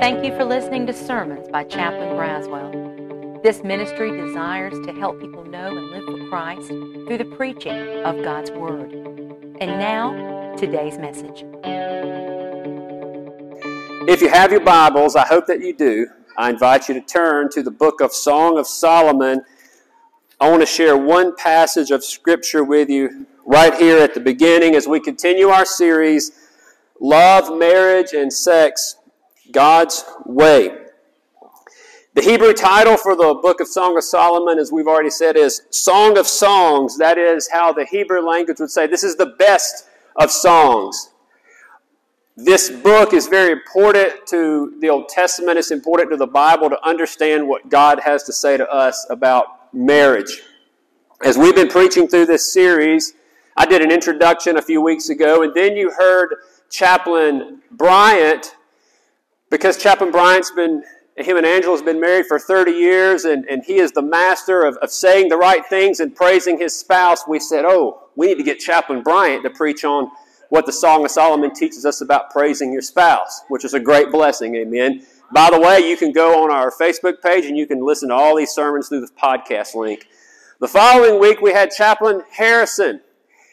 Thank you for listening to sermons by Chaplain Braswell. This ministry desires to help people know and live for Christ through the preaching of God's Word. And now, today's message. If you have your Bibles, I hope that you do. I invite you to turn to the book of Song of Solomon. I want to share one passage of Scripture with you right here at the beginning as we continue our series, Love, Marriage, and Sex God's way. The Hebrew title for the book of Song of Solomon, as we've already said, is Song of Songs. That is how the Hebrew language would say this is the best of songs. This book is very important to the Old Testament. It's important to the Bible to understand what God has to say to us about marriage. As we've been preaching through this series, I did an introduction a few weeks ago, and then you heard Chaplain Bryant because Chaplain Bryant's been, him and Angela's been married for 30 years, and, and he is the master of, of saying the right things and praising his spouse, we said, oh, we need to get Chaplain Bryant to preach on what the Song of Solomon teaches us about praising your spouse, which is a great blessing. Amen. By the way, you can go on our Facebook page and you can listen to all these sermons through the podcast link. The following week, we had Chaplain Harrison.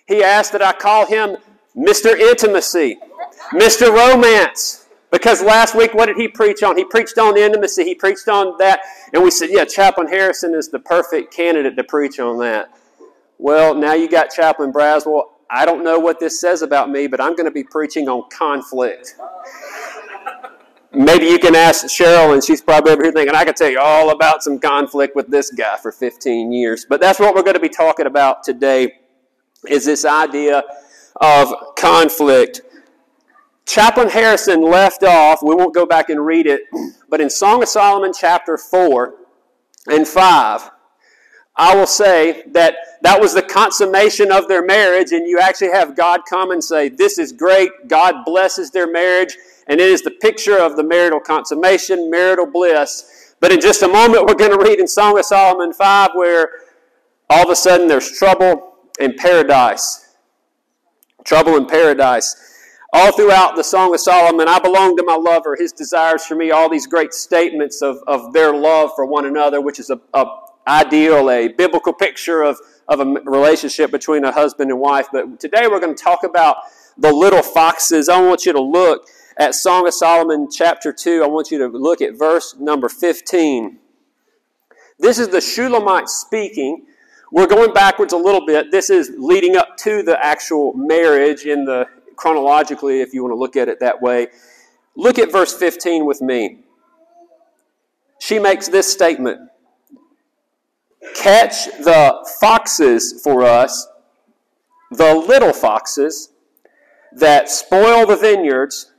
He asked that I call him Mr. Intimacy, Mr. Romance. Because last week, what did he preach on? He preached on intimacy. He preached on that. And we said, yeah, Chaplain Harrison is the perfect candidate to preach on that. Well, now you got Chaplain Braswell. I don't know what this says about me, but I'm going to be preaching on conflict. Maybe you can ask Cheryl, and she's probably over here thinking, I could tell you all about some conflict with this guy for 15 years. But that's what we're going to be talking about today, is this idea of conflict. Chaplain Harrison left off, we won't go back and read it, but in Song of Solomon chapter 4 and 5, I will say that that was the consummation of their marriage, and you actually have God come and say, This is great. God blesses their marriage, and it is the picture of the marital consummation, marital bliss. But in just a moment, we're going to read in Song of Solomon 5 where all of a sudden there's trouble in paradise. Trouble in paradise all throughout the Song of Solomon, I belong to my lover, his desires for me, all these great statements of, of their love for one another, which is a, a ideal, a biblical picture of, of a relationship between a husband and wife. But today we're going to talk about the little foxes. I want you to look at Song of Solomon chapter 2. I want you to look at verse number 15. This is the Shulamite speaking. We're going backwards a little bit. This is leading up to the actual marriage in the chronologically, if you want to look at it that way. Look at verse 15 with me. She makes this statement Catch the foxes for us, the little foxes that spoil the vineyards,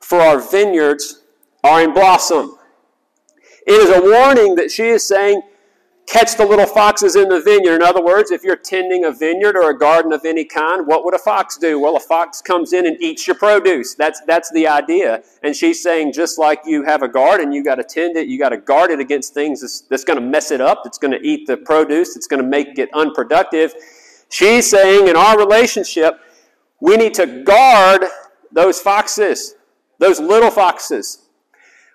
for our vineyards are in blossom. It is a warning that she is saying catch the little foxes in the vineyard. In other words, if you're tending a vineyard or a garden of any kind, what would a fox do? Well, a fox comes in and eats your produce. That's, that's the idea. And she's saying, just like you have a garden, you got to tend it, you got to guard it against things that's, that's going to mess it up, that's going to eat the produce, that's going to make it unproductive. She's saying, in our relationship, we need to guard those foxes, those little foxes.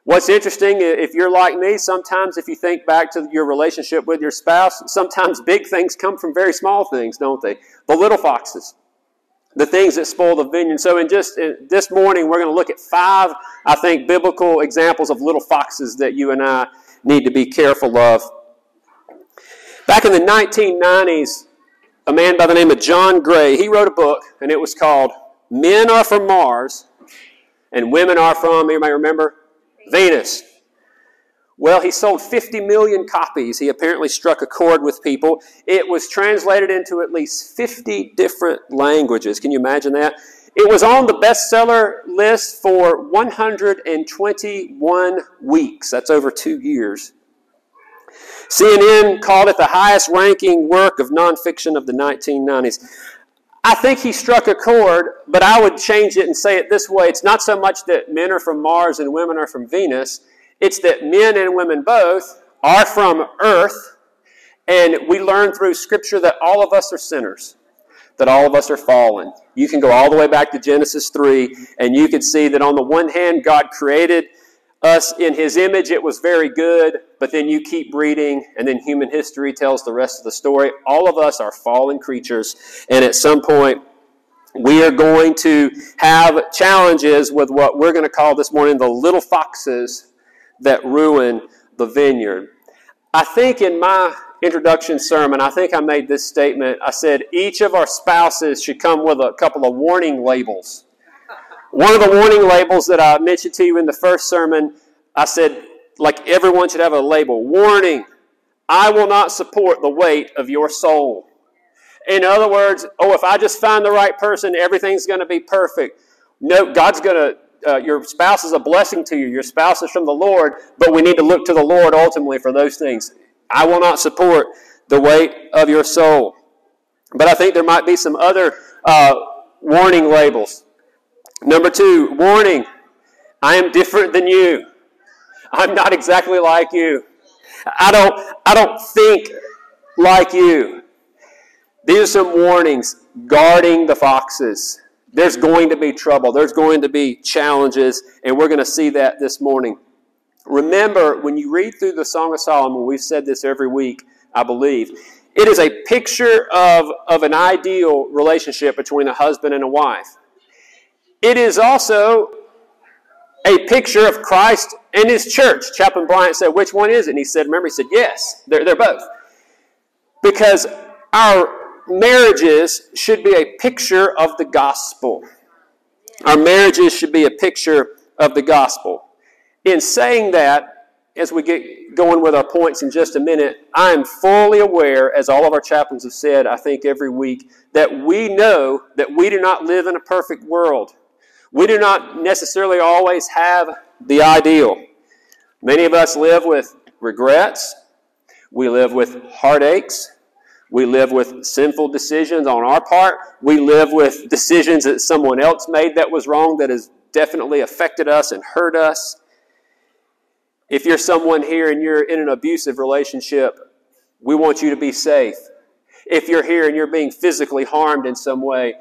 What's interesting, if you're like me, sometimes if you think back to your relationship with your spouse, sometimes big things come from very small things, don't they? The little foxes, the things that spoil the vineyard. So, in just in this morning, we're going to look at five, I think, biblical examples of little foxes that you and I need to be careful of. Back in the 1990s, a man by the name of John Gray, he wrote a book, and it was called Men Are From Mars and Women Are From, anybody remember? Venus. Well, he sold 50 million copies. He apparently struck a chord with people. It was translated into at least 50 different languages. Can you imagine that? It was on the bestseller list for 121 weeks. That's over two years. CNN called it the highest ranking work of nonfiction of the 1990s. I think he struck a chord, but I would change it and say it this way. It's not so much that men are from Mars and women are from Venus, it's that men and women both are from Earth, and we learn through Scripture that all of us are sinners, that all of us are fallen. You can go all the way back to Genesis 3, and you can see that on the one hand, God created us in his image, it was very good, but then you keep reading, and then human history tells the rest of the story. All of us are fallen creatures, and at some point, we are going to have challenges with what we're going to call this morning the little foxes that ruin the vineyard. I think in my introduction sermon, I think I made this statement. I said, each of our spouses should come with a couple of warning labels. One of the warning labels that I mentioned to you in the first sermon, I said, like everyone should have a label Warning, I will not support the weight of your soul. In other words, oh, if I just find the right person, everything's going to be perfect. No, God's going to, uh, your spouse is a blessing to you. Your spouse is from the Lord, but we need to look to the Lord ultimately for those things. I will not support the weight of your soul. But I think there might be some other uh, warning labels. Number two, warning I am different than you. I'm not exactly like you. I don't, I don't think like you. These are some warnings guarding the foxes. There's going to be trouble, there's going to be challenges, and we're going to see that this morning. Remember, when you read through the Song of Solomon, we've said this every week, I believe, it is a picture of, of an ideal relationship between a husband and a wife. It is also a picture of Christ and his church. Chaplain Bryant said, Which one is it? And he said, Remember, he said, Yes, they're, they're both. Because our marriages should be a picture of the gospel. Our marriages should be a picture of the gospel. In saying that, as we get going with our points in just a minute, I am fully aware, as all of our chaplains have said, I think every week, that we know that we do not live in a perfect world. We do not necessarily always have the ideal. Many of us live with regrets, we live with heartaches, we live with sinful decisions on our part. We live with decisions that someone else made that was wrong that has definitely affected us and hurt us. If you're someone here and you're in an abusive relationship, we want you to be safe. If you're here and you're being physically harmed in some way,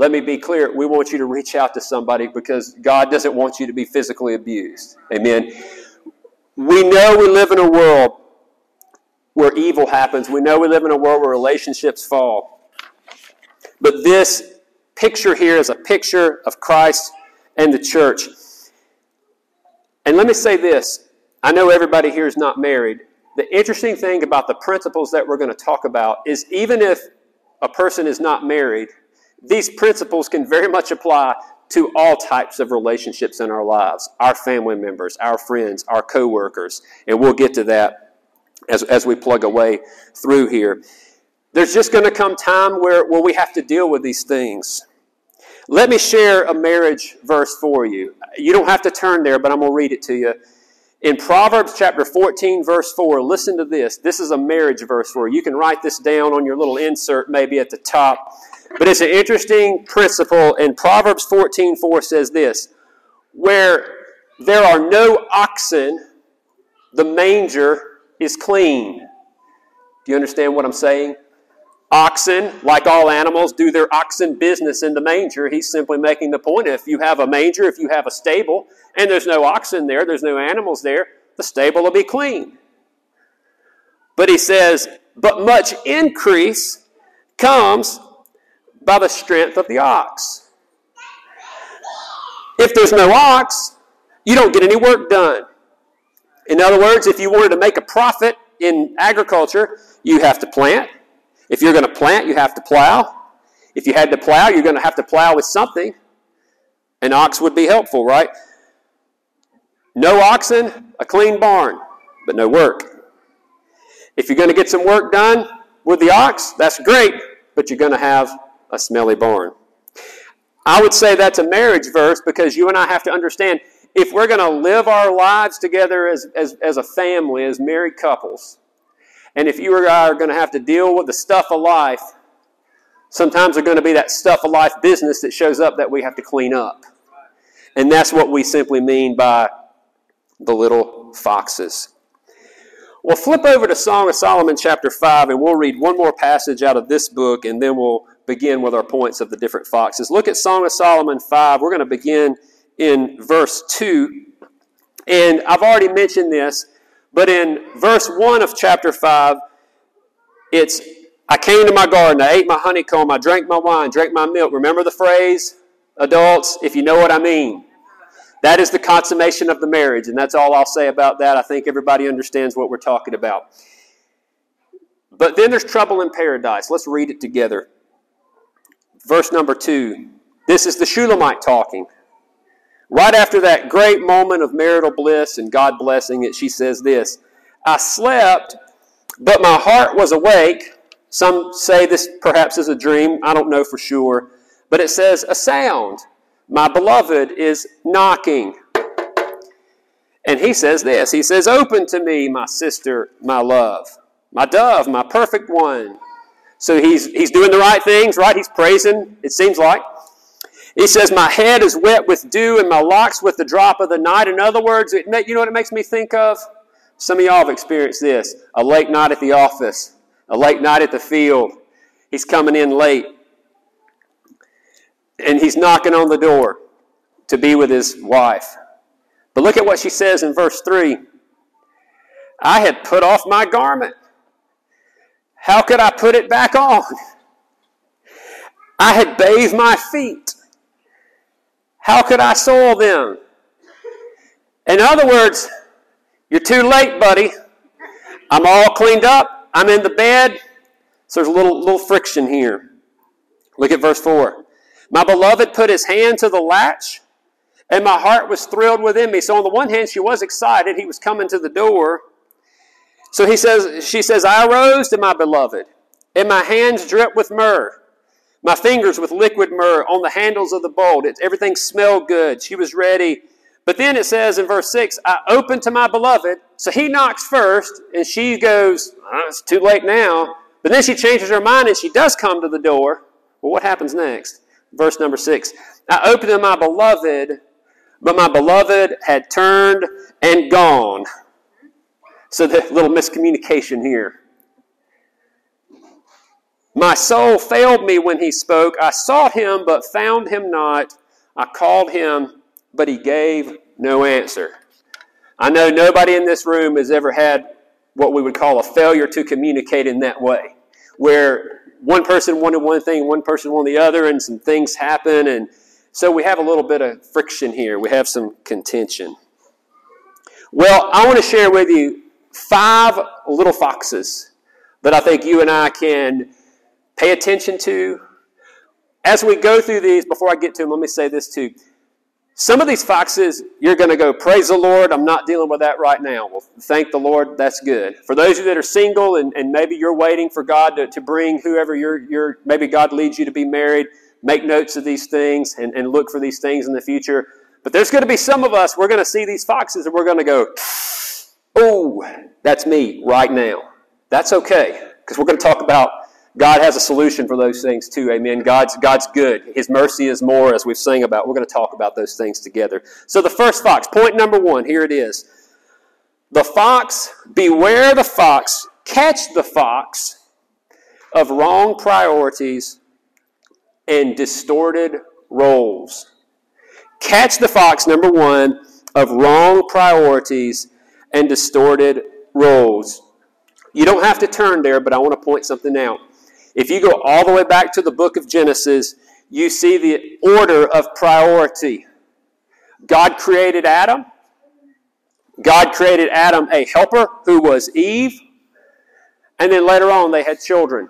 let me be clear. We want you to reach out to somebody because God doesn't want you to be physically abused. Amen. We know we live in a world where evil happens. We know we live in a world where relationships fall. But this picture here is a picture of Christ and the church. And let me say this I know everybody here is not married. The interesting thing about the principles that we're going to talk about is even if a person is not married, these principles can very much apply to all types of relationships in our lives our family members, our friends, our coworkers. And we'll get to that as, as we plug away through here. There's just going to come time where, where we have to deal with these things. Let me share a marriage verse for you. You don't have to turn there, but I'm going to read it to you. In Proverbs chapter 14, verse 4, listen to this. This is a marriage verse for you. You can write this down on your little insert, maybe at the top. But it's an interesting principle. And Proverbs 14, 4 says this Where there are no oxen, the manger is clean. Do you understand what I'm saying? Oxen, like all animals, do their oxen business in the manger. He's simply making the point if you have a manger, if you have a stable, and there's no oxen there, there's no animals there, the stable will be clean. But he says, but much increase comes by the strength of the ox. If there's no ox, you don't get any work done. In other words, if you wanted to make a profit in agriculture, you have to plant. If you're going to plant, you have to plow. If you had to plow, you're going to have to plow with something. An ox would be helpful, right? No oxen, a clean barn, but no work. If you're going to get some work done with the ox, that's great, but you're going to have a smelly barn. I would say that's a marriage verse because you and I have to understand if we're going to live our lives together as, as, as a family, as married couples, and if you and I are going to have to deal with the stuff of life, sometimes there's going to be that stuff of life business that shows up that we have to clean up. And that's what we simply mean by the little foxes. Well, flip over to Song of Solomon, chapter 5, and we'll read one more passage out of this book, and then we'll begin with our points of the different foxes. Look at Song of Solomon 5. We're going to begin in verse 2. And I've already mentioned this, but in verse 1 of chapter 5, it's I came to my garden, I ate my honeycomb, I drank my wine, drank my milk. Remember the phrase, adults, if you know what I mean? That is the consummation of the marriage, and that's all I'll say about that. I think everybody understands what we're talking about. But then there's trouble in paradise. Let's read it together. Verse number two. This is the Shulamite talking. Right after that great moment of marital bliss and God blessing it, she says this I slept, but my heart was awake. Some say this perhaps is a dream. I don't know for sure. But it says, A sound. My beloved is knocking. And he says this He says, Open to me, my sister, my love, my dove, my perfect one. So he's, he's doing the right things, right? He's praising, it seems like. He says, My head is wet with dew and my locks with the drop of the night. In other words, it, you know what it makes me think of? Some of y'all have experienced this a late night at the office, a late night at the field. He's coming in late and he's knocking on the door to be with his wife. But look at what she says in verse 3 I had put off my garment. How could I put it back on? I had bathed my feet. How could I soil them? In other words, you're too late, buddy. I'm all cleaned up. I'm in the bed. So there's a little, little friction here. Look at verse 4. My beloved put his hand to the latch, and my heart was thrilled within me. So on the one hand, she was excited. He was coming to the door. So he says, she says, I arose to my beloved, and my hands dripped with myrrh. My fingers with liquid myrrh on the handles of the bowl. It, everything smelled good. She was ready. But then it says in verse 6, I opened to my beloved. So he knocks first, and she goes, oh, It's too late now. But then she changes her mind and she does come to the door. Well, what happens next? Verse number 6 I opened to my beloved, but my beloved had turned and gone. So the little miscommunication here. My soul failed me when he spoke. I sought him, but found him not. I called him, but he gave no answer. I know nobody in this room has ever had what we would call a failure to communicate in that way, where one person wanted one thing, one person wanted the other, and some things happen. And so we have a little bit of friction here. We have some contention. Well, I want to share with you five little foxes that I think you and I can pay attention to. As we go through these, before I get to them, let me say this too. Some of these foxes, you're going to go, Praise the Lord, I'm not dealing with that right now. Well, thank the Lord, that's good. For those of you that are single and, and maybe you're waiting for God to, to bring whoever you're, you're, maybe God leads you to be married, make notes of these things and, and look for these things in the future. But there's going to be some of us, we're going to see these foxes and we're going to go, Oh, that's me right now. That's okay, because we're going to talk about God has a solution for those things too. Amen. God's, God's good. His mercy is more, as we've sang about. We're going to talk about those things together. So, the first fox, point number one, here it is. The fox, beware the fox, catch the fox of wrong priorities and distorted roles. Catch the fox, number one, of wrong priorities and distorted roles. You don't have to turn there, but I want to point something out. If you go all the way back to the book of Genesis, you see the order of priority. God created Adam. God created Adam a helper who was Eve. And then later on, they had children.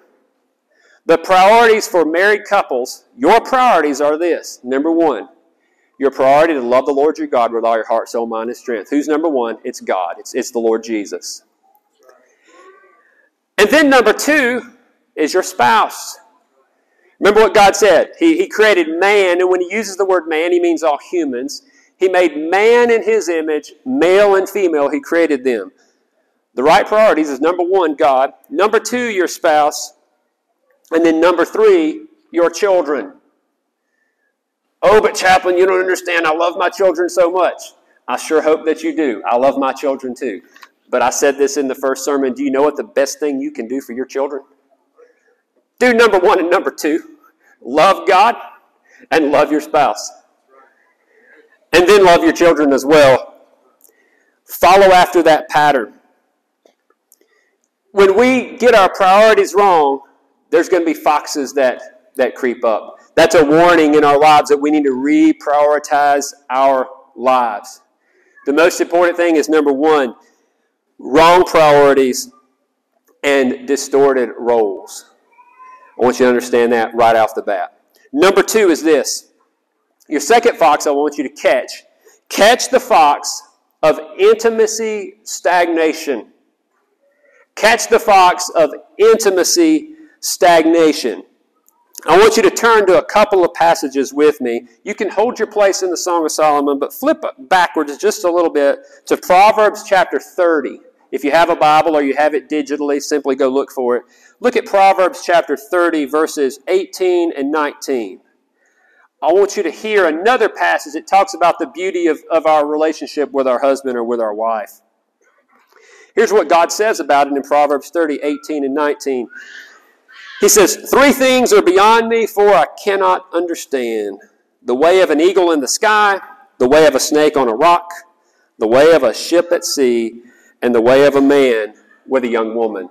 The priorities for married couples, your priorities are this. Number one, your priority to love the Lord your God with all your heart, soul, mind, and strength. Who's number one? It's God. It's, it's the Lord Jesus. And then number two, is your spouse. Remember what God said? He, he created man, and when He uses the word man, He means all humans. He made man in His image, male and female, He created them. The right priorities is number one, God. Number two, your spouse. And then number three, your children. Oh, but chaplain, you don't understand. I love my children so much. I sure hope that you do. I love my children too. But I said this in the first sermon. Do you know what the best thing you can do for your children? Do number one and number two love God and love your spouse. And then love your children as well. Follow after that pattern. When we get our priorities wrong, there's going to be foxes that, that creep up. That's a warning in our lives that we need to reprioritize our lives. The most important thing is number one, wrong priorities and distorted roles. I want you to understand that right off the bat. Number two is this. Your second fox I want you to catch. Catch the fox of intimacy stagnation. Catch the fox of intimacy stagnation. I want you to turn to a couple of passages with me. You can hold your place in the Song of Solomon, but flip backwards just a little bit to Proverbs chapter 30. If you have a Bible or you have it digitally, simply go look for it. Look at Proverbs chapter 30, verses 18 and 19. I want you to hear another passage that talks about the beauty of, of our relationship with our husband or with our wife. Here's what God says about it in Proverbs 30, 18 and 19. He says, Three things are beyond me, for I cannot understand. The way of an eagle in the sky, the way of a snake on a rock, the way of a ship at sea, and the way of a man with a young woman.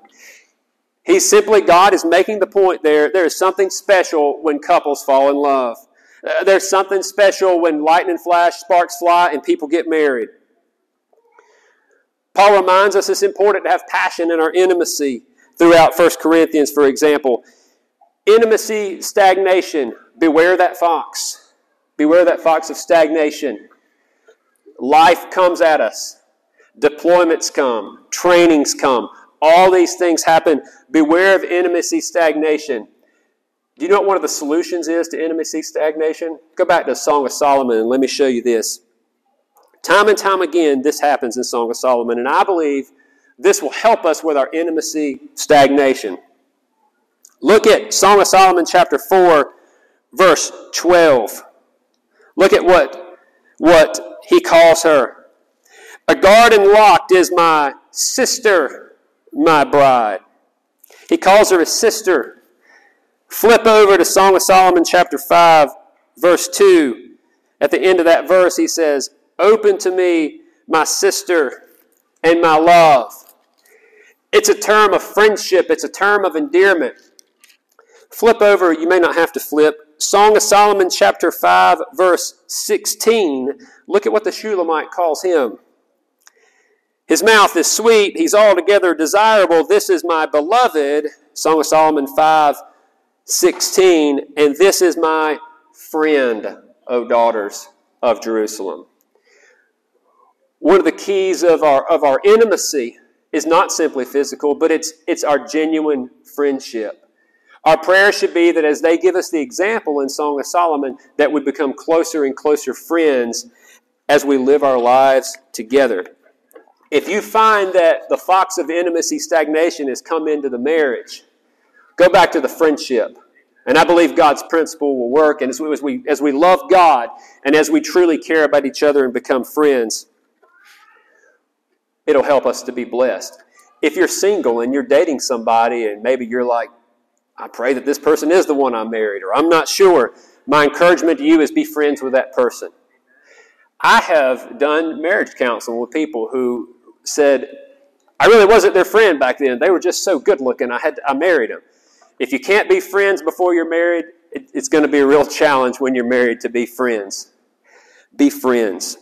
He's simply, God is making the point there. There is something special when couples fall in love. Uh, there's something special when lightning flash, sparks fly, and people get married. Paul reminds us it's important to have passion in our intimacy throughout 1 Corinthians, for example. Intimacy, stagnation. Beware that fox. Beware that fox of stagnation. Life comes at us. Deployments come, trainings come, all these things happen. Beware of intimacy stagnation. Do you know what one of the solutions is to intimacy stagnation? Go back to Song of Solomon and let me show you this. Time and time again, this happens in Song of Solomon, and I believe this will help us with our intimacy stagnation. Look at Song of Solomon, chapter 4, verse 12. Look at what, what he calls her. A garden locked is my sister, my bride. He calls her a sister. Flip over to Song of Solomon, chapter 5, verse 2. At the end of that verse, he says, Open to me, my sister, and my love. It's a term of friendship, it's a term of endearment. Flip over, you may not have to flip. Song of Solomon, chapter 5, verse 16. Look at what the Shulamite calls him. His mouth is sweet. He's altogether desirable. This is my beloved. Song of Solomon 5 16. And this is my friend, O daughters of Jerusalem. One of the keys of our, of our intimacy is not simply physical, but it's, it's our genuine friendship. Our prayer should be that as they give us the example in Song of Solomon, that we become closer and closer friends as we live our lives together. If you find that the fox of intimacy stagnation has come into the marriage, go back to the friendship. And I believe God's principle will work. And as we, as we, as we love God and as we truly care about each other and become friends, it'll help us to be blessed. If you're single and you're dating somebody and maybe you're like, I pray that this person is the one I married, or I'm not sure, my encouragement to you is be friends with that person. I have done marriage counseling with people who said, I really wasn't their friend back then. They were just so good looking. I had to, I married them. If you can't be friends before you're married, it, it's going to be a real challenge when you're married to be friends. Be friends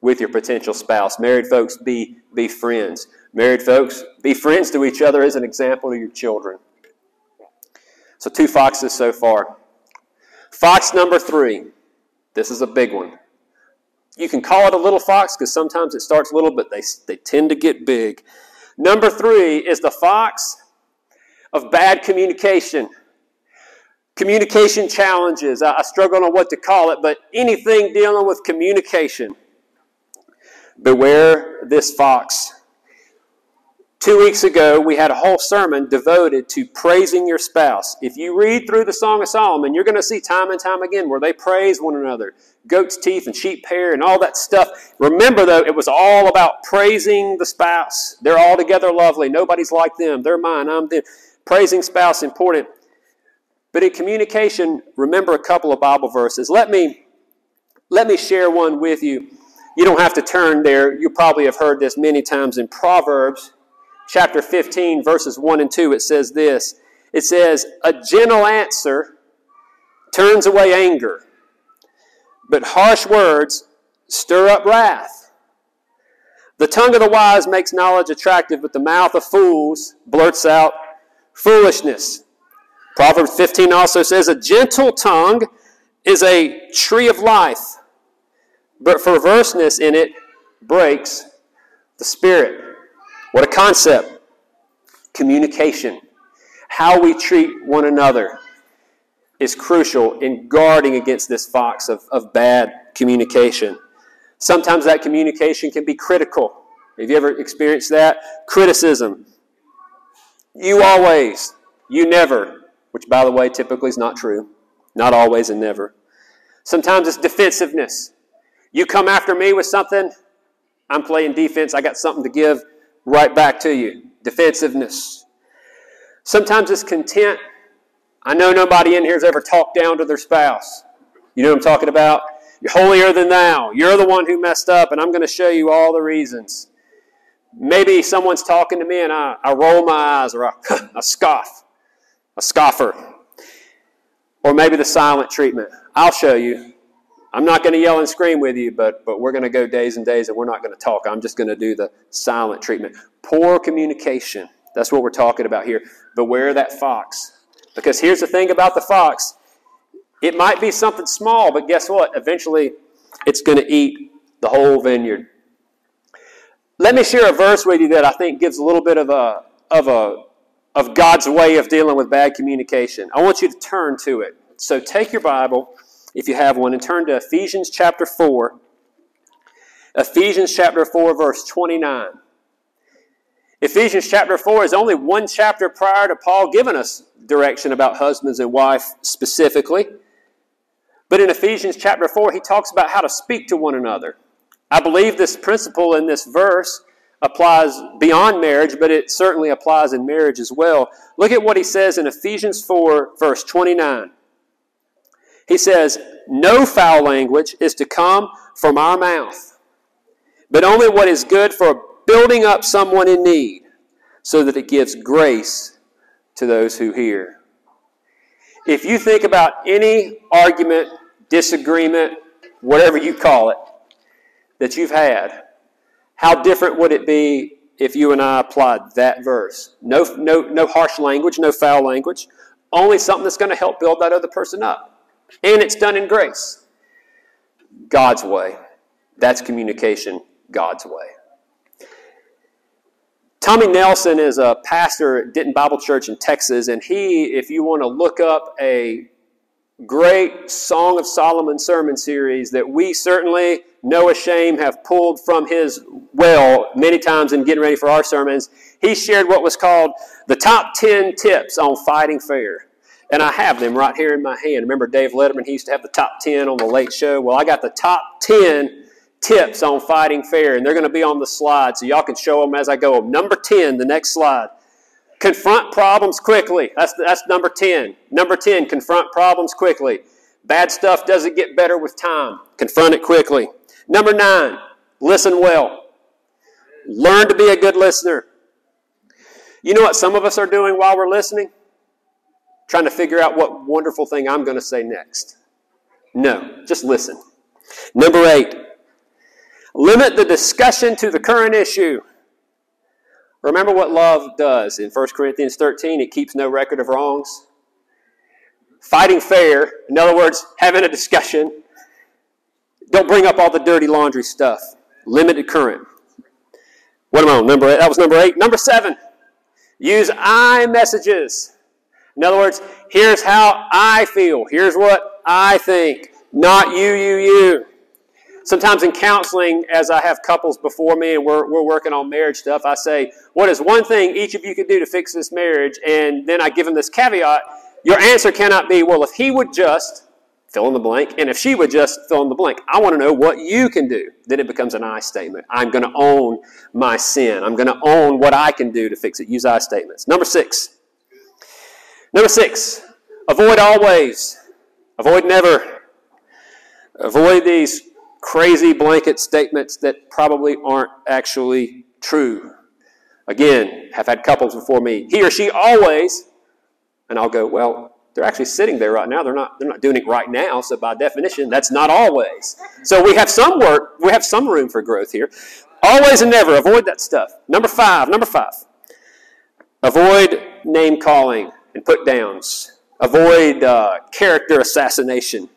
with your potential spouse. Married folks, be be friends. Married folks, be friends to each other as an example to your children. So two foxes so far. Fox number three. This is a big one. You can call it a little fox because sometimes it starts little, but they, they tend to get big. Number three is the fox of bad communication. Communication challenges. I, I struggle on what to call it, but anything dealing with communication. Beware this fox. Two weeks ago, we had a whole sermon devoted to praising your spouse. If you read through the Song of Solomon, you're going to see time and time again where they praise one another goat's teeth and sheep hair and all that stuff. Remember, though, it was all about praising the spouse. They're all together lovely. Nobody's like them. They're mine. I'm them. Praising spouse important. But in communication, remember a couple of Bible verses. Let me, let me share one with you. You don't have to turn there. You probably have heard this many times in Proverbs chapter 15, verses 1 and 2. It says this It says, A gentle answer turns away anger, but harsh words stir up wrath. The tongue of the wise makes knowledge attractive, but the mouth of fools blurts out foolishness. Proverbs 15 also says, A gentle tongue is a tree of life but perverseness in it breaks the spirit. What a concept. Communication. How we treat one another is crucial in guarding against this fox of, of bad communication. Sometimes that communication can be critical. Have you ever experienced that? Criticism. You always, you never, which by the way typically is not true. Not always and never. Sometimes it's defensiveness. You come after me with something, I'm playing defense. I got something to give right back to you. Defensiveness. Sometimes it's content. I know nobody in here has ever talked down to their spouse. You know what I'm talking about? You're holier than thou. You're the one who messed up, and I'm going to show you all the reasons. Maybe someone's talking to me and I, I roll my eyes or I, I scoff, a scoffer. Or maybe the silent treatment. I'll show you. I'm not going to yell and scream with you, but, but we're going to go days and days and we're not going to talk. I'm just going to do the silent treatment. Poor communication. That's what we're talking about here. Beware that fox. Because here's the thing about the fox it might be something small, but guess what? Eventually, it's going to eat the whole vineyard. Let me share a verse with you that I think gives a little bit of a, of a of God's way of dealing with bad communication. I want you to turn to it. So take your Bible if you have one, and turn to Ephesians chapter 4. Ephesians chapter 4, verse 29. Ephesians chapter 4 is only one chapter prior to Paul giving us direction about husbands and wife specifically. But in Ephesians chapter 4, he talks about how to speak to one another. I believe this principle in this verse applies beyond marriage, but it certainly applies in marriage as well. Look at what he says in Ephesians 4, verse 29. He says, No foul language is to come from our mouth, but only what is good for building up someone in need, so that it gives grace to those who hear. If you think about any argument, disagreement, whatever you call it, that you've had, how different would it be if you and I applied that verse? No, no, no harsh language, no foul language, only something that's going to help build that other person up. And it's done in grace. God's way. That's communication God's way. Tommy Nelson is a pastor at Denton Bible Church in Texas, and he, if you want to look up a great Song of Solomon sermon series that we certainly, no shame, have pulled from his well many times in getting ready for our sermons, he shared what was called the top 10 tips on fighting fair. And I have them right here in my hand. Remember Dave Letterman? He used to have the top 10 on the late show. Well, I got the top 10 tips on fighting fair, and they're going to be on the slide so y'all can show them as I go. Number 10, the next slide. Confront problems quickly. That's, that's number 10. Number 10, confront problems quickly. Bad stuff doesn't get better with time. Confront it quickly. Number 9, listen well. Learn to be a good listener. You know what some of us are doing while we're listening? Trying to figure out what wonderful thing I'm going to say next. No, just listen. Number eight, limit the discussion to the current issue. Remember what love does in 1 Corinthians 13 it keeps no record of wrongs. Fighting fair, in other words, having a discussion. Don't bring up all the dirty laundry stuff. Limited current. What am I on? Number eight. That was number eight. Number seven. Use I messages. In other words, here's how I feel. Here's what I think. Not you, you, you. Sometimes in counseling, as I have couples before me and we're, we're working on marriage stuff, I say, What is one thing each of you could do to fix this marriage? And then I give them this caveat. Your answer cannot be, Well, if he would just fill in the blank, and if she would just fill in the blank. I want to know what you can do. Then it becomes an I statement. I'm going to own my sin. I'm going to own what I can do to fix it. Use I statements. Number six. Number six, avoid always, avoid never. Avoid these crazy blanket statements that probably aren't actually true. Again, have had couples before me. He or she always, and I'll go, well, they're actually sitting there right now. They're not, they're not doing it right now, so by definition, that's not always. So we have some work, we have some room for growth here. Always and never, avoid that stuff. Number five, number five. Avoid name calling and put downs. Avoid uh, character assassination.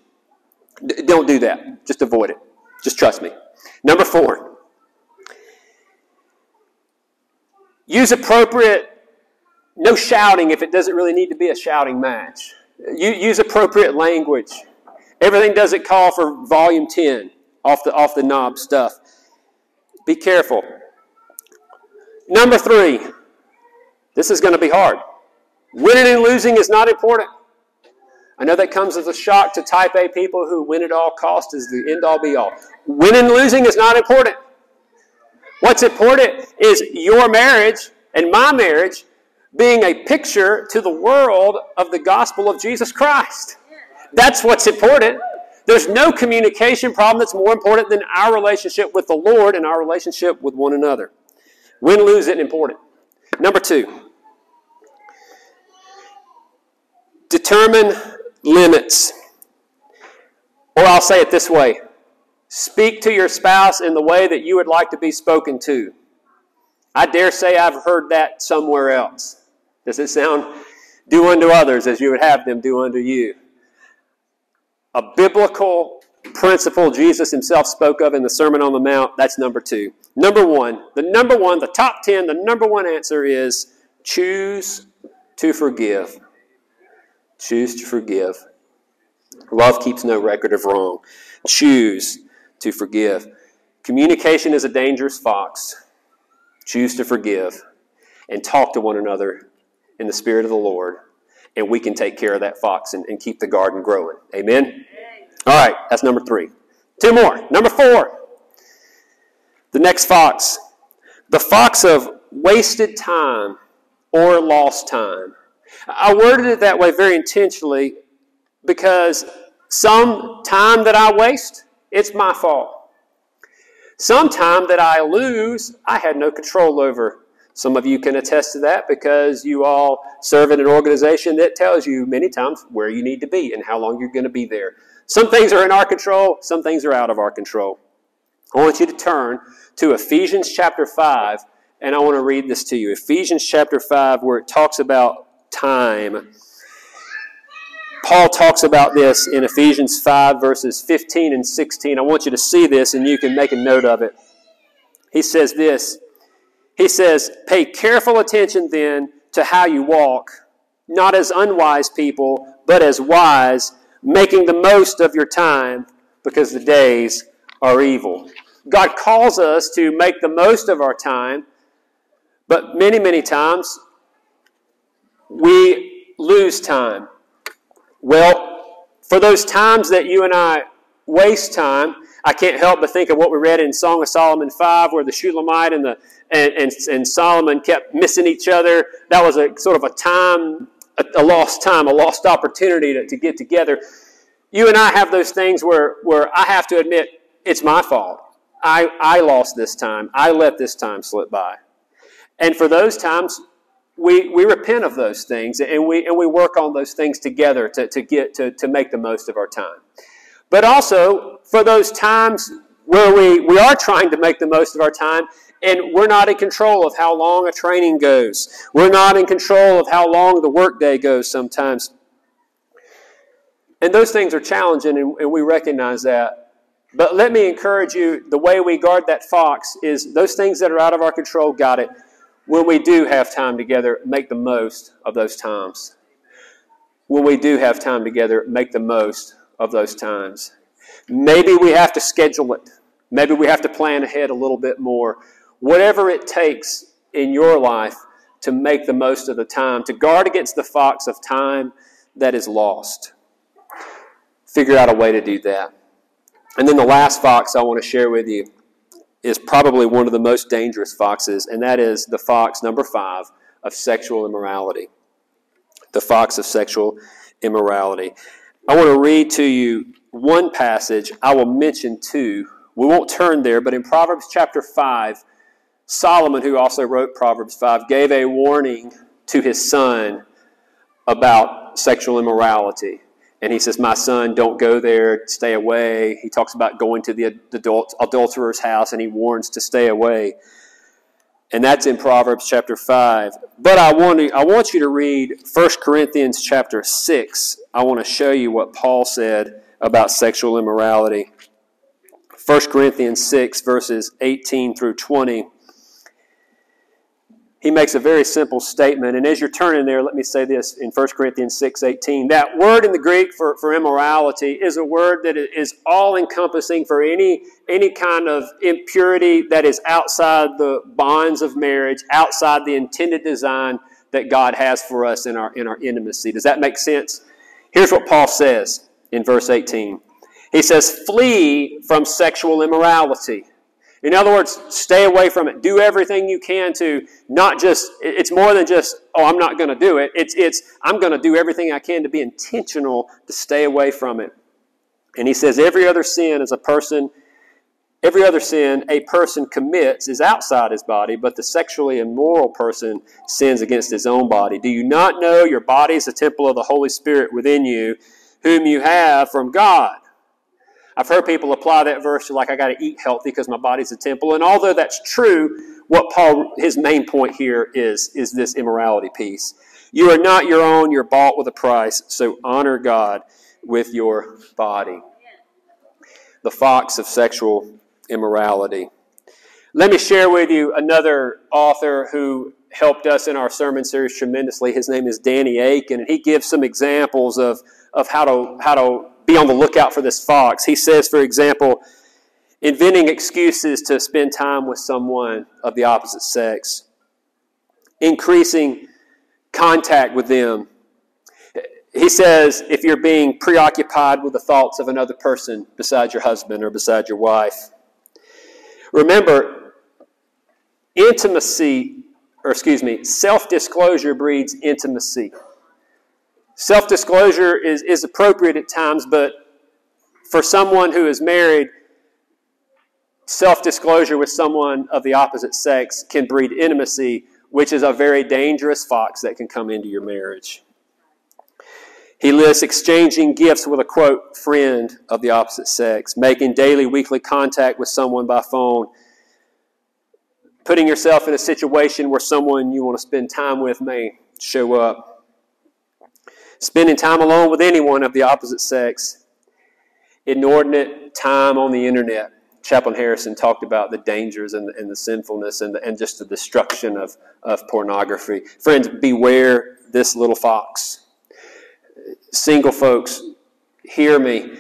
D- don't do that. Just avoid it. Just trust me. Number four. Use appropriate, no shouting if it doesn't really need to be a shouting match. use appropriate language. Everything doesn't call for volume 10 off the, off the knob stuff. Be careful. Number three, this is going to be hard. Winning and losing is not important. I know that comes as a shock to type A people who win at all costs is the end all be all. Winning and losing is not important. What's important is your marriage and my marriage being a picture to the world of the gospel of Jesus Christ. That's what's important. There's no communication problem that's more important than our relationship with the Lord and our relationship with one another. Win lose isn't important. Number two, determine limits. Or I'll say it this way speak to your spouse in the way that you would like to be spoken to. I dare say I've heard that somewhere else. Does it sound do unto others as you would have them do unto you? A biblical principle Jesus himself spoke of in the Sermon on the Mount, that's number two. Number one, the number one, the top 10, the number one answer is choose to forgive. Choose to forgive. Love keeps no record of wrong. Choose to forgive. Communication is a dangerous fox. Choose to forgive and talk to one another in the Spirit of the Lord, and we can take care of that fox and, and keep the garden growing. Amen? All right, that's number three. Two more. Number four. The next fox. The fox of wasted time or lost time. I worded it that way very intentionally because some time that I waste, it's my fault. Some time that I lose, I had no control over. Some of you can attest to that because you all serve in an organization that tells you many times where you need to be and how long you're going to be there. Some things are in our control, some things are out of our control. I want you to turn to Ephesians chapter 5, and I want to read this to you. Ephesians chapter 5, where it talks about time. Paul talks about this in Ephesians 5, verses 15 and 16. I want you to see this and you can make a note of it. He says this He says, Pay careful attention then to how you walk, not as unwise people, but as wise, making the most of your time because the days are evil. God calls us to make the most of our time, but many, many times we lose time. Well, for those times that you and I waste time, I can't help but think of what we read in Song of Solomon 5, where the Shulamite and, the, and, and, and Solomon kept missing each other. That was a sort of a time, a, a lost time, a lost opportunity to, to get together. You and I have those things where, where I have to admit it's my fault. I, I lost this time. I let this time slip by. And for those times, we, we repent of those things and we, and we work on those things together to, to, get, to, to make the most of our time. But also, for those times where we, we are trying to make the most of our time and we're not in control of how long a training goes, we're not in control of how long the workday goes sometimes. And those things are challenging, and, and we recognize that. But let me encourage you the way we guard that fox is those things that are out of our control, got it when we do have time together, make the most of those times. When we do have time together, make the most of those times. Maybe we have to schedule it. Maybe we have to plan ahead a little bit more. Whatever it takes in your life to make the most of the time, to guard against the fox of time that is lost. Figure out a way to do that. And then the last fox I want to share with you is probably one of the most dangerous foxes, and that is the fox number five of sexual immorality. The fox of sexual immorality. I want to read to you one passage, I will mention two. We won't turn there, but in Proverbs chapter 5, Solomon, who also wrote Proverbs 5, gave a warning to his son about sexual immorality. And he says, My son, don't go there, stay away. He talks about going to the adult, adulterer's house, and he warns to stay away. And that's in Proverbs chapter 5. But I want, to, I want you to read 1 Corinthians chapter 6. I want to show you what Paul said about sexual immorality. 1 Corinthians 6, verses 18 through 20 he makes a very simple statement. And as you're turning there, let me say this in 1 Corinthians 6 18. That word in the Greek for, for immorality is a word that is all encompassing for any, any kind of impurity that is outside the bonds of marriage, outside the intended design that God has for us in our, in our intimacy. Does that make sense? Here's what Paul says in verse 18. He says, Flee from sexual immorality. In other words, stay away from it. Do everything you can to not just, it's more than just, oh, I'm not going to do it. It's, it's, I'm going to do everything I can to be intentional to stay away from it. And he says, every other sin is a person, every other sin a person commits is outside his body, but the sexually immoral person sins against his own body. Do you not know your body is a temple of the Holy Spirit within you, whom you have from God? I've heard people apply that verse to like I got to eat healthy because my body's a temple. And although that's true, what Paul his main point here is is this immorality piece. You are not your own, you're bought with a price, so honor God with your body. The fox of sexual immorality. Let me share with you another author who helped us in our sermon series tremendously. His name is Danny Akin, and he gives some examples of, of how to how to be on the lookout for this fox. He says, for example, inventing excuses to spend time with someone of the opposite sex, increasing contact with them. He says, if you're being preoccupied with the thoughts of another person besides your husband or beside your wife. Remember, intimacy, or excuse me, self disclosure breeds intimacy. Self disclosure is, is appropriate at times, but for someone who is married, self disclosure with someone of the opposite sex can breed intimacy, which is a very dangerous fox that can come into your marriage. He lists exchanging gifts with a quote friend of the opposite sex, making daily, weekly contact with someone by phone, putting yourself in a situation where someone you want to spend time with may show up spending time alone with anyone of the opposite sex, inordinate time on the internet. Chaplain Harrison talked about the dangers and and the sinfulness and, the, and just the destruction of, of pornography. Friends, beware this little fox. Single folks, hear me.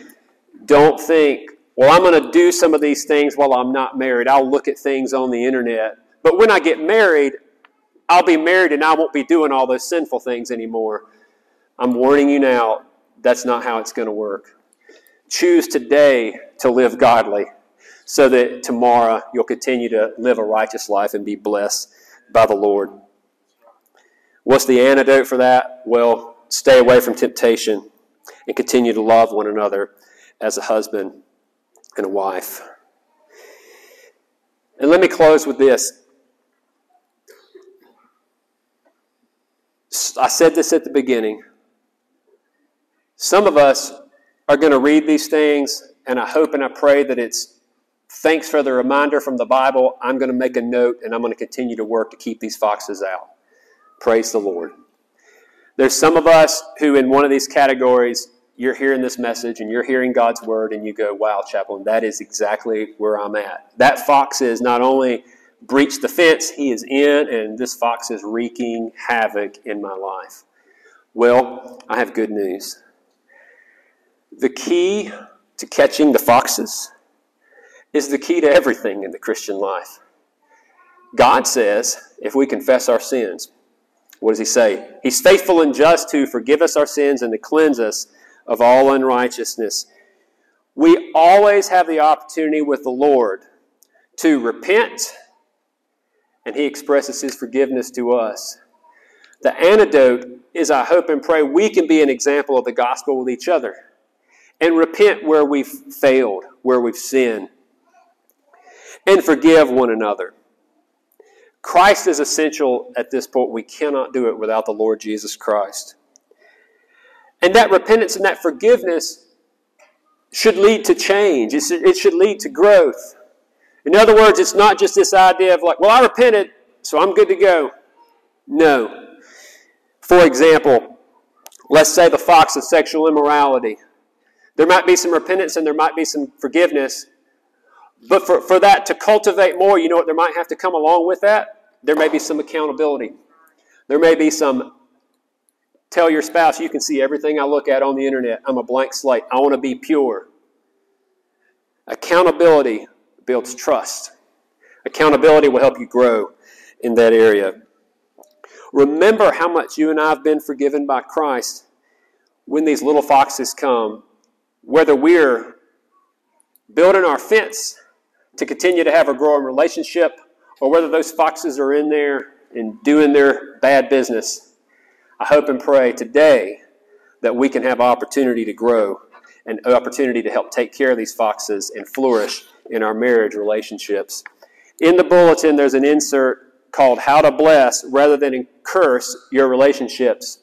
Don't think, well, I'm going to do some of these things while I'm not married. I'll look at things on the internet. But when I get married, I'll be married and I won't be doing all those sinful things anymore. I'm warning you now, that's not how it's going to work. Choose today to live godly so that tomorrow you'll continue to live a righteous life and be blessed by the Lord. What's the antidote for that? Well, stay away from temptation and continue to love one another as a husband and a wife. And let me close with this. I said this at the beginning. Some of us are going to read these things, and I hope and I pray that it's thanks for the reminder from the Bible. I'm going to make a note and I'm going to continue to work to keep these foxes out. Praise the Lord. There's some of us who, in one of these categories, you're hearing this message and you're hearing God's word, and you go, Wow, chaplain, that is exactly where I'm at. That fox is not only breached the fence, he is in, and this fox is wreaking havoc in my life. Well, I have good news. The key to catching the foxes is the key to everything in the Christian life. God says, if we confess our sins, what does He say? He's faithful and just to forgive us our sins and to cleanse us of all unrighteousness. We always have the opportunity with the Lord to repent, and He expresses His forgiveness to us. The antidote is, I hope and pray, we can be an example of the gospel with each other. And repent where we've failed, where we've sinned, and forgive one another. Christ is essential at this point. We cannot do it without the Lord Jesus Christ. And that repentance and that forgiveness should lead to change, it should lead to growth. In other words, it's not just this idea of like, well, I repented, so I'm good to go. No. For example, let's say the fox of sexual immorality. There might be some repentance and there might be some forgiveness. But for, for that to cultivate more, you know what there might have to come along with that? There may be some accountability. There may be some tell your spouse, you can see everything I look at on the internet. I'm a blank slate. I want to be pure. Accountability builds trust. Accountability will help you grow in that area. Remember how much you and I have been forgiven by Christ when these little foxes come, whether we're building our fence to continue to have a growing relationship or whether those foxes are in there and doing their bad business. I hope and pray today that we can have opportunity to grow and opportunity to help take care of these foxes and flourish in our marriage relationships. In the bulletin, there's an insert called How to Bless Rather Than Curse Your Relationships.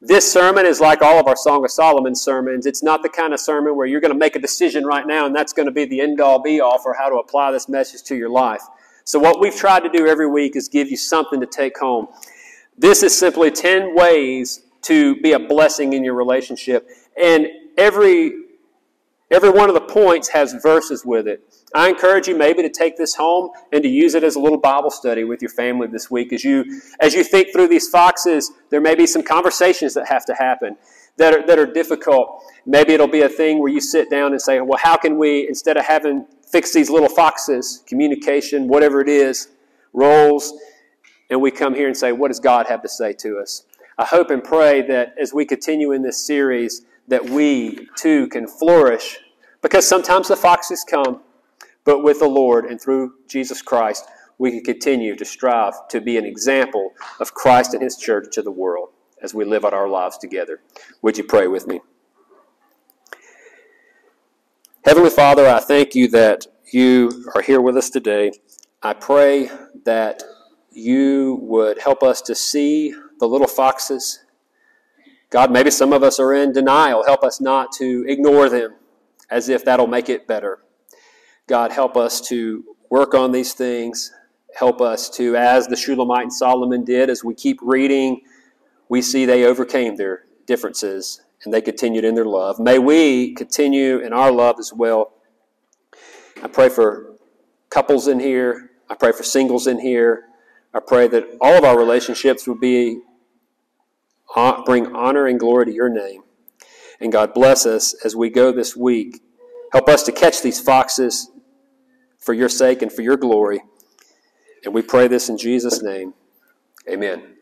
This sermon is like all of our Song of Solomon sermons. It's not the kind of sermon where you're going to make a decision right now and that's going to be the end all be all for how to apply this message to your life. So, what we've tried to do every week is give you something to take home. This is simply 10 ways to be a blessing in your relationship. And every, every one of the points has verses with it. I encourage you maybe to take this home and to use it as a little Bible study with your family this week. As you, as you think through these foxes, there may be some conversations that have to happen that are, that are difficult. Maybe it'll be a thing where you sit down and say, well, how can we, instead of having fix these little foxes, communication, whatever it is, roles, and we come here and say, what does God have to say to us? I hope and pray that as we continue in this series, that we too can flourish because sometimes the foxes come, but with the Lord and through Jesus Christ, we can continue to strive to be an example of Christ and His church to the world as we live out our lives together. Would you pray with me? Heavenly Father, I thank you that you are here with us today. I pray that you would help us to see the little foxes. God, maybe some of us are in denial. Help us not to ignore them as if that'll make it better. God, help us to work on these things. Help us to, as the Shulamite and Solomon did, as we keep reading, we see they overcame their differences and they continued in their love. May we continue in our love as well. I pray for couples in here. I pray for singles in here. I pray that all of our relationships would be bring honor and glory to your name. And God bless us as we go this week. Help us to catch these foxes for your sake and for your glory. And we pray this in Jesus' name. Amen.